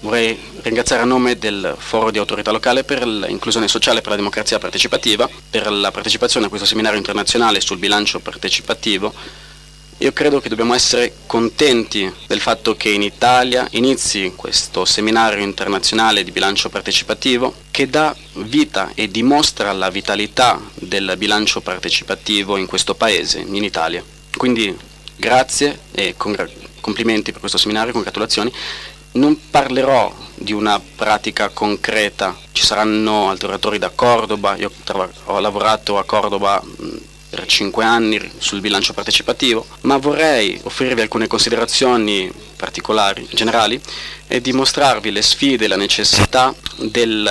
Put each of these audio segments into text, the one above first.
vorrei ringraziare a nome del Foro di Autorità Locale per l'inclusione sociale e per la democrazia partecipativa, per la partecipazione a questo seminario internazionale sul bilancio partecipativo. Io credo che dobbiamo essere contenti del fatto che in Italia inizi questo seminario internazionale di bilancio partecipativo che dà vita e dimostra la vitalità del bilancio partecipativo in questo paese, in Italia. Quindi grazie e complimenti per questo seminario, congratulazioni non parlerò di una pratica concreta, ci saranno altri oratori da Cordoba, io ho lavorato a Cordoba per cinque anni sul bilancio partecipativo, ma vorrei offrirvi alcune considerazioni particolari, generali, e dimostrarvi le sfide la necessità del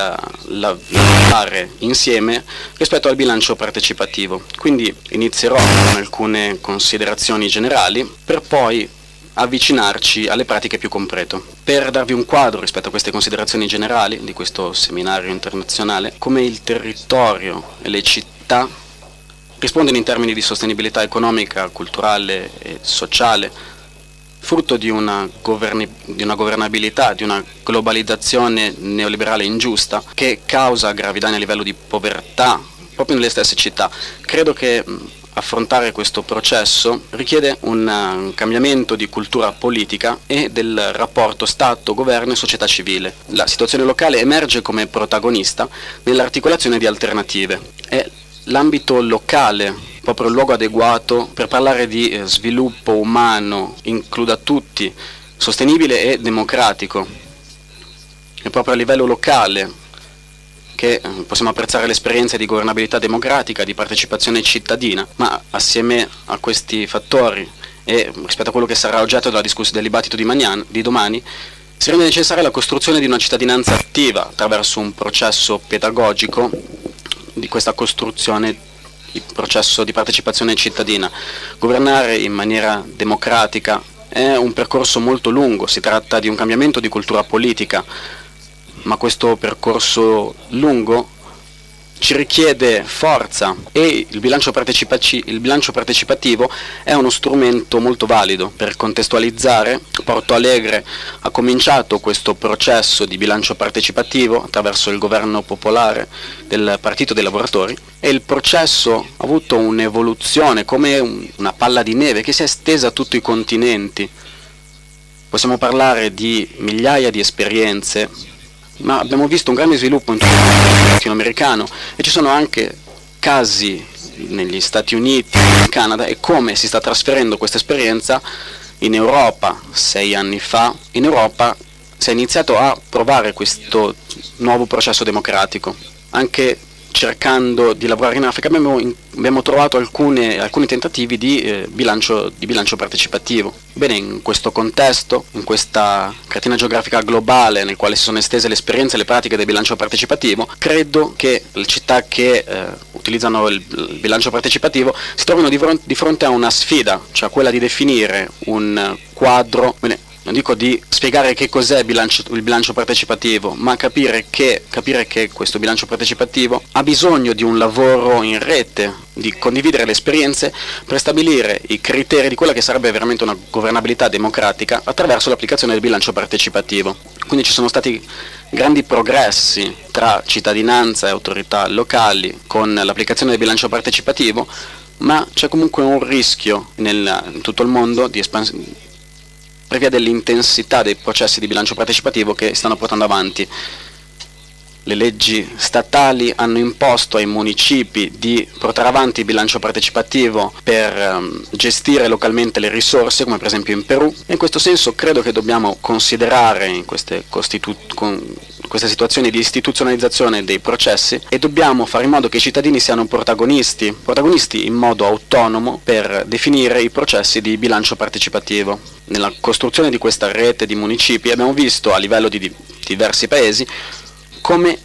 lavorare insieme rispetto al bilancio partecipativo. Quindi inizierò con alcune considerazioni generali per poi avvicinarci alle pratiche più concrete. Per darvi un quadro rispetto a queste considerazioni generali di questo seminario internazionale, come il territorio e le città rispondono in termini di sostenibilità economica, culturale e sociale, frutto di una, governi- di una governabilità, di una globalizzazione neoliberale ingiusta che causa gravi danni a livello di povertà proprio nelle stesse città. Credo che affrontare questo processo richiede un, un cambiamento di cultura politica e del rapporto Stato, governo e società civile. La situazione locale emerge come protagonista nell'articolazione di alternative. È l'ambito locale proprio il luogo adeguato per parlare di eh, sviluppo umano, includa tutti, sostenibile e democratico. È proprio a livello locale che eh, possiamo apprezzare l'esperienza di governabilità democratica, di partecipazione cittadina, ma assieme a questi fattori e rispetto a quello che sarà oggetto della discussione del dibattito di, magnan, di domani, si rende necessaria la costruzione di una cittadinanza attiva attraverso un processo pedagogico di questa costruzione il processo di partecipazione cittadina. Governare in maniera democratica è un percorso molto lungo, si tratta di un cambiamento di cultura politica, ma questo percorso lungo ci richiede forza e il bilancio, il bilancio, partecipativo è uno strumento molto valido per contestualizzare. Porto Alegre ha cominciato questo processo di bilancio partecipativo attraverso il governo popolare del Partito dei Lavoratori e il processo ha avuto un'evoluzione come una palla di neve che si è estesa a tutti i continenti. Possiamo parlare di migliaia di esperienze ma abbiamo visto un grande sviluppo in tutto il mondo latinoamericano e ci sono anche casi negli Stati Uniti, in Canada e come si sta trasferendo questa esperienza in Europa sei anni fa. In Europa si è iniziato a provare questo nuovo processo democratico. Anche cercando di lavorare in Africa abbiamo, abbiamo trovato alcune, alcuni tentativi di, eh, bilancio, di, bilancio, partecipativo. Bene, in questo contesto, in questa catena geografica globale nel quale si sono estese le esperienze e le pratiche del bilancio partecipativo, credo che le città che eh, utilizzano il, il, bilancio partecipativo si trovino di, di fronte a una sfida, cioè quella di definire un quadro, bene, non dico di spiegare che cos'è il bilancio, il bilancio partecipativo, ma capire che, capire che, questo bilancio partecipativo ha bisogno di un lavoro in rete, di condividere le esperienze per stabilire i criteri di quella che sarebbe veramente una governabilità democratica attraverso l'applicazione del bilancio partecipativo. Quindi ci sono stati grandi progressi tra cittadinanza e autorità locali con l'applicazione del bilancio partecipativo, ma c'è comunque un rischio nel, in tutto il mondo di espansione per via dell'intensità dei processi di bilancio partecipativo che stanno portando avanti. Le leggi statali hanno imposto ai municipi di portare avanti il bilancio partecipativo per um, gestire localmente le risorse, come per esempio in Perù. E in questo senso credo che dobbiamo considerare in queste, costitu- con queste situazioni di istituzionalizzazione dei processi e dobbiamo fare in modo che i cittadini siano protagonisti, protagonisti in modo autonomo per definire i processi di bilancio partecipativo. Nella costruzione di questa rete di municipi abbiamo visto a livello di diversi paesi come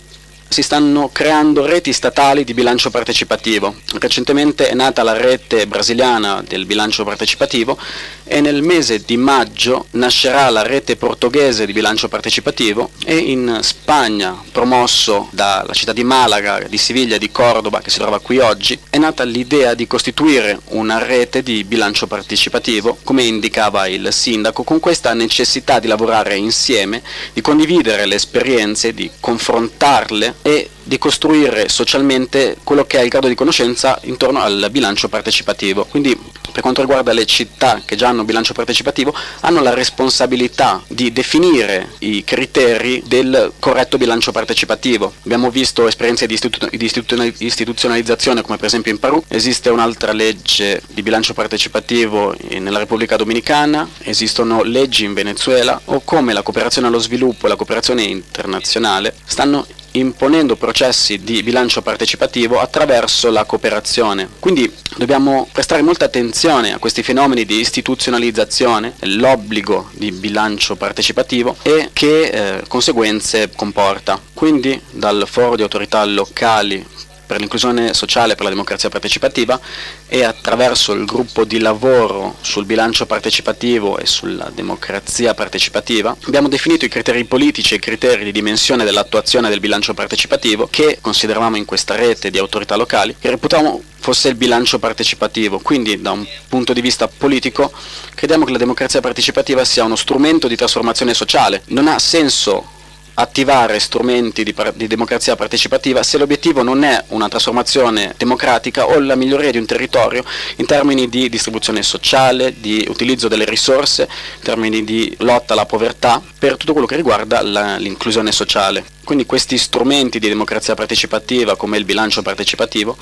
si stanno creando reti statali di bilancio partecipativo. Recentemente è nata la rete brasiliana del bilancio partecipativo e nel mese di maggio nascerà la rete portoghese di bilancio partecipativo e in Spagna, promosso dalla città di Malaga, di Siviglia e di Cordoba che si trova qui oggi, è nata l'idea di costituire una rete di bilancio partecipativo, come indicava il sindaco, con questa necessità di lavorare insieme, di condividere le esperienze, di confrontarle e di costruire socialmente quello che è il grado di conoscenza intorno al bilancio partecipativo. Quindi per quanto riguarda le città che già hanno bilancio partecipativo, hanno la responsabilità di definire i criteri del corretto bilancio partecipativo. Abbiamo visto esperienze di, istitu- di istituzionalizzazione come per esempio in Perù, esiste un'altra legge di bilancio partecipativo nella Repubblica Dominicana, esistono leggi in Venezuela o come la cooperazione allo sviluppo e la cooperazione internazionale stanno imponendo processi di bilancio partecipativo attraverso la cooperazione. Quindi dobbiamo prestare molta attenzione a questi fenomeni di istituzionalizzazione, l'obbligo di bilancio partecipativo e che eh, conseguenze comporta. Quindi dal foro di autorità locali per l'inclusione sociale e per la democrazia partecipativa e attraverso il gruppo di lavoro sul bilancio partecipativo e sulla democrazia partecipativa abbiamo definito i criteri politici e i criteri di dimensione dell'attuazione del bilancio partecipativo che consideravamo in questa rete di autorità locali che reputavamo fosse il bilancio partecipativo. Quindi da un punto di vista politico crediamo che la democrazia partecipativa sia uno strumento di trasformazione sociale. Non ha senso attivare strumenti di, di, democrazia partecipativa se l'obiettivo non è una trasformazione democratica o la miglioria di un territorio in termini di distribuzione sociale, di utilizzo delle risorse, in termini di lotta alla povertà, per tutto quello che riguarda la, l'inclusione sociale. Quindi questi strumenti di democrazia partecipativa come il bilancio partecipativo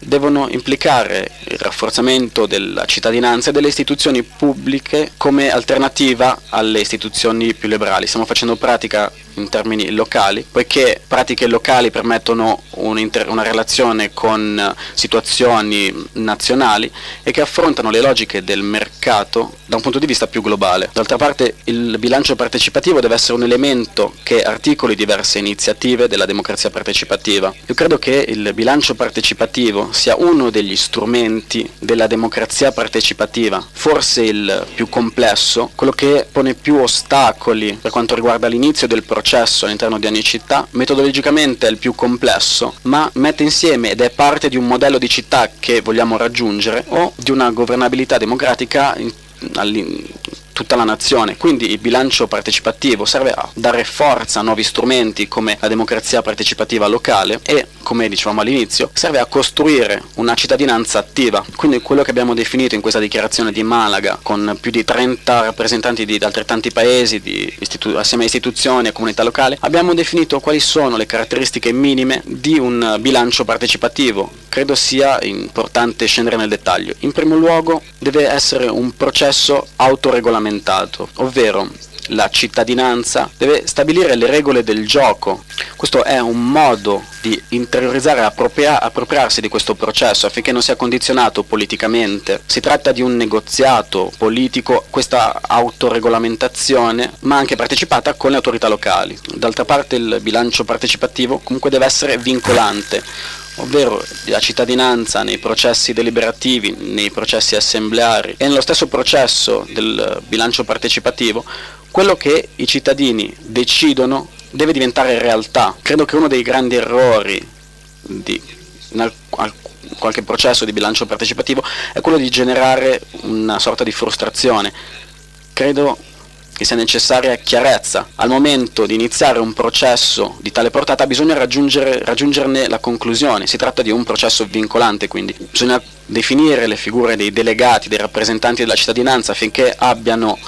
devono implicare il rafforzamento della cittadinanza e delle istituzioni pubbliche come alternativa alle istituzioni più liberali. Stiamo facendo pratica in termini locali, poiché pratiche locali permettono una relazione con situazioni nazionali e che affrontano le logiche del mercato da un punto di vista più globale. D'altra parte il bilancio partecipativo deve essere un elemento che articoli diverse iniziative della democrazia partecipativa. Io credo che il bilancio partecipativo sia uno degli strumenti della democrazia partecipativa, forse il più complesso, quello che pone più ostacoli per quanto riguarda l'inizio del processo processo all'interno di ogni città, metodologicamente è il più complesso, ma mette insieme ed è parte di un modello di città che vogliamo raggiungere o di una governabilità democratica in, tutta la nazione. Quindi il bilancio partecipativo serve a dare forza a nuovi strumenti come la democrazia partecipativa locale e, come dicevamo all'inizio, serve a costruire una cittadinanza attiva. Quindi quello che abbiamo definito in questa dichiarazione di Malaga, con più di 30 rappresentanti di altrettanti paesi, di istitu- assieme a istituzioni e comunità locali, abbiamo definito quali sono le caratteristiche minime di un bilancio partecipativo. Credo sia importante scendere nel dettaglio. In primo luogo deve essere un processo autoregolamentato regolamentato, ovvero la cittadinanza deve stabilire le regole del gioco. Questo è un modo di interiorizzare appropria- appropriarsi di questo processo affinché non sia condizionato politicamente. Si tratta di un negoziato politico, questa autoregolamentazione, ma anche partecipata con le autorità locali. D'altra parte il bilancio partecipativo comunque deve essere vincolante ovvero la cittadinanza nei processi deliberativi, nei processi assembleari e nello stesso processo del bilancio partecipativo, quello che i cittadini decidono deve diventare realtà. Credo che uno dei grandi errori di qualche processo di bilancio partecipativo è quello di generare una sorta di frustrazione. Credo che sia necessaria chiarezza. Al momento di iniziare un processo di tale portata bisogna raggiungerne la conclusione. Si tratta di un processo vincolante, quindi bisogna definire le figure dei delegati, dei rappresentanti della cittadinanza affinché abbiano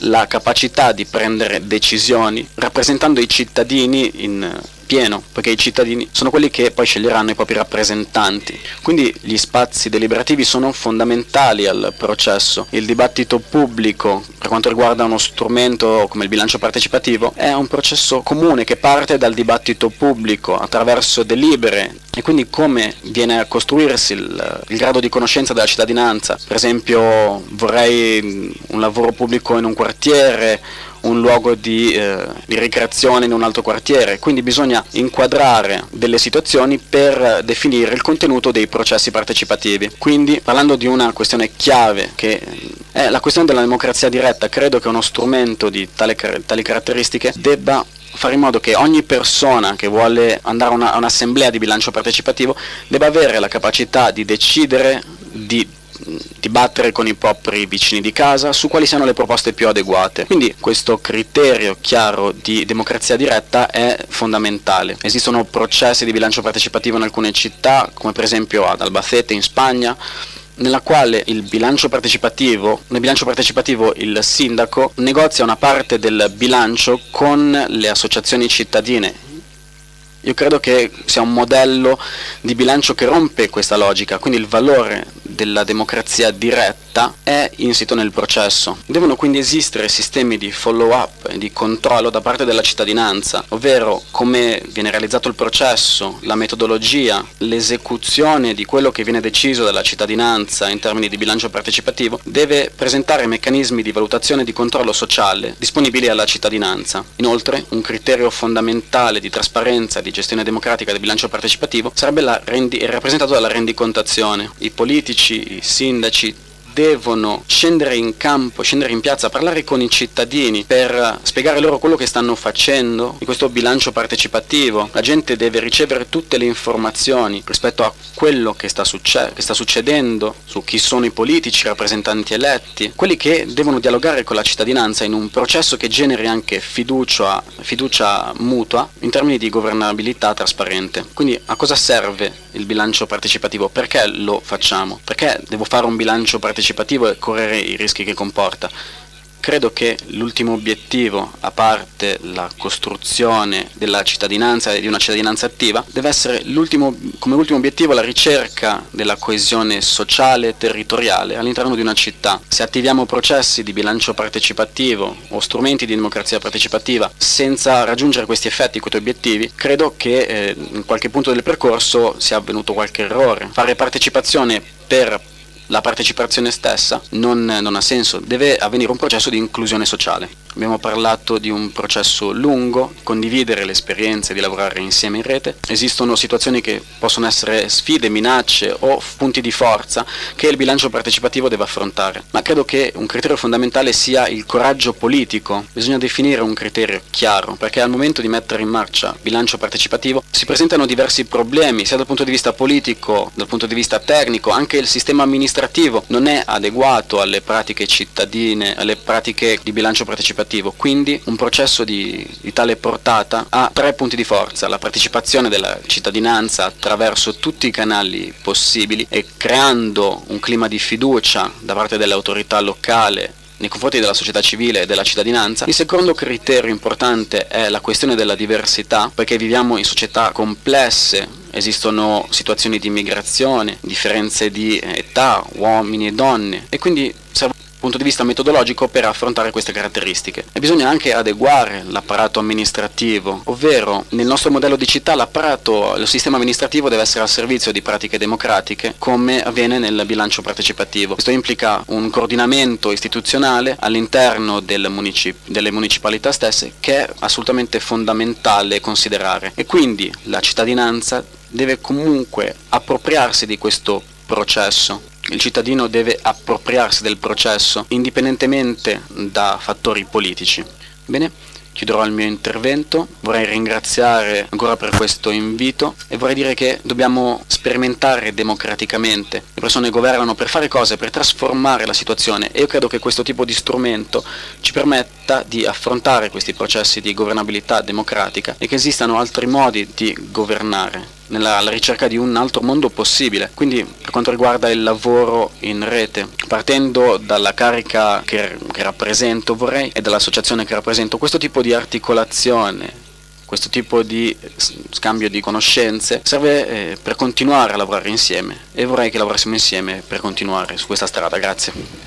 la capacità di prendere decisioni rappresentando i cittadini in pieno, perché i cittadini sono quelli che poi sceglieranno i propri rappresentanti. Quindi gli spazi deliberativi sono fondamentali al processo. Il dibattito pubblico, per quanto riguarda uno strumento come il bilancio partecipativo, è un processo comune che parte dal dibattito pubblico attraverso delibere e quindi come viene a costruirsi il, il grado di conoscenza della cittadinanza. Per esempio vorrei un lavoro pubblico in un quartiere un luogo di, eh, di ricreazione in un altro quartiere, quindi bisogna inquadrare delle situazioni per definire il contenuto dei processi partecipativi. Quindi parlando di una questione chiave che è la questione della democrazia diretta, credo che uno strumento di tale, tali caratteristiche debba fare in modo che ogni persona che vuole andare una, a un'assemblea di bilancio partecipativo debba avere la capacità di decidere di dibattere con i propri vicini di casa su quali siano le proposte più adeguate. Quindi questo criterio chiaro di democrazia diretta è fondamentale. Esistono processi di bilancio partecipativo in alcune città, come per esempio ad Albacete in Spagna, nella quale il bilancio partecipativo, nel bilancio partecipativo il sindaco negozia una parte del bilancio con le associazioni cittadine. Io credo che sia un modello di bilancio che rompe questa logica, quindi il valore della democrazia diretta è insito nel processo. Devono quindi esistere sistemi di follow-up e di controllo da parte della cittadinanza, ovvero come viene realizzato il processo, la metodologia, l'esecuzione di quello che viene deciso dalla cittadinanza in termini di bilancio partecipativo, deve presentare meccanismi di valutazione e di controllo sociale disponibili alla cittadinanza. Inoltre, un criterio fondamentale di trasparenza e di gestione democratica del bilancio partecipativo sarebbe rendi- rappresentato dalla rendicontazione. I politici i sindaci devono scendere in campo, scendere in piazza, parlare con i cittadini per spiegare loro quello che stanno facendo di questo bilancio partecipativo. La gente deve ricevere tutte le informazioni rispetto a quello che sta, succe- che sta succedendo, su chi sono i politici, i rappresentanti eletti, quelli che devono dialogare con la cittadinanza in un processo che generi anche fiducia, fiducia mutua in termini di governabilità trasparente. Quindi a cosa serve il bilancio partecipativo? Perché lo facciamo? Perché devo fare un bilancio partecipativo? Partecipativo e correre i rischi che comporta. Credo che l'ultimo obiettivo, a parte la costruzione della cittadinanza e di una cittadinanza attiva, deve essere come ultimo obiettivo la ricerca della coesione sociale e territoriale all'interno di una città. Se attiviamo processi di bilancio partecipativo o strumenti di democrazia partecipativa senza raggiungere questi effetti, questi obiettivi, credo che eh, in qualche punto del percorso sia avvenuto qualche errore. Fare partecipazione per la partecipazione stessa non, non, ha senso, deve avvenire un processo di inclusione sociale. Abbiamo parlato di un processo lungo, condividere le esperienze, di lavorare insieme in rete. Esistono situazioni che possono essere sfide, minacce o punti di forza che il bilancio partecipativo deve affrontare, ma credo che un criterio fondamentale sia il coraggio politico. Bisogna definire un criterio chiaro, perché al momento di mettere in marcia bilancio partecipativo si presentano diversi problemi, sia dal punto di vista politico, dal punto di vista tecnico, anche il sistema amministrativo amministrativo non è adeguato alle pratiche cittadine, alle pratiche di bilancio partecipativo, quindi un processo di, di tale portata ha tre punti di forza, la partecipazione della cittadinanza attraverso tutti i canali possibili e creando un clima di fiducia da parte dell'autorità locale nei confronti della società civile e della cittadinanza. Il secondo criterio importante è la questione della diversità, perché viviamo in società complesse, esistono situazioni di immigrazione, differenze di età, uomini e donne. E quindi serve punto di vista metodologico per affrontare queste caratteristiche. E bisogna anche adeguare l'apparato amministrativo, ovvero nel nostro modello di città l'apparato, il sistema amministrativo deve essere al servizio di pratiche democratiche come avviene nel bilancio partecipativo. Questo implica un coordinamento istituzionale all'interno del municip- delle municipalità stesse che è assolutamente fondamentale considerare e quindi la cittadinanza deve comunque appropriarsi di questo processo il cittadino deve appropriarsi del processo indipendentemente da fattori politici. Bene, chiuderò il mio intervento, vorrei ringraziare ancora per questo invito e vorrei dire che dobbiamo sperimentare democraticamente. Le persone governano per fare cose, per trasformare la situazione e io credo che questo tipo di strumento ci permetta di affrontare questi processi di governabilità democratica e che esistano altri modi di governare nella ricerca di un altro mondo possibile. Quindi per quanto riguarda il lavoro in rete, partendo dalla carica che, che rappresento vorrei e dall'associazione che rappresento, questo tipo di articolazione questo tipo di scambio di conoscenze serve eh, per continuare a lavorare insieme e vorrei che lavorassimo insieme per continuare su questa strada. Grazie.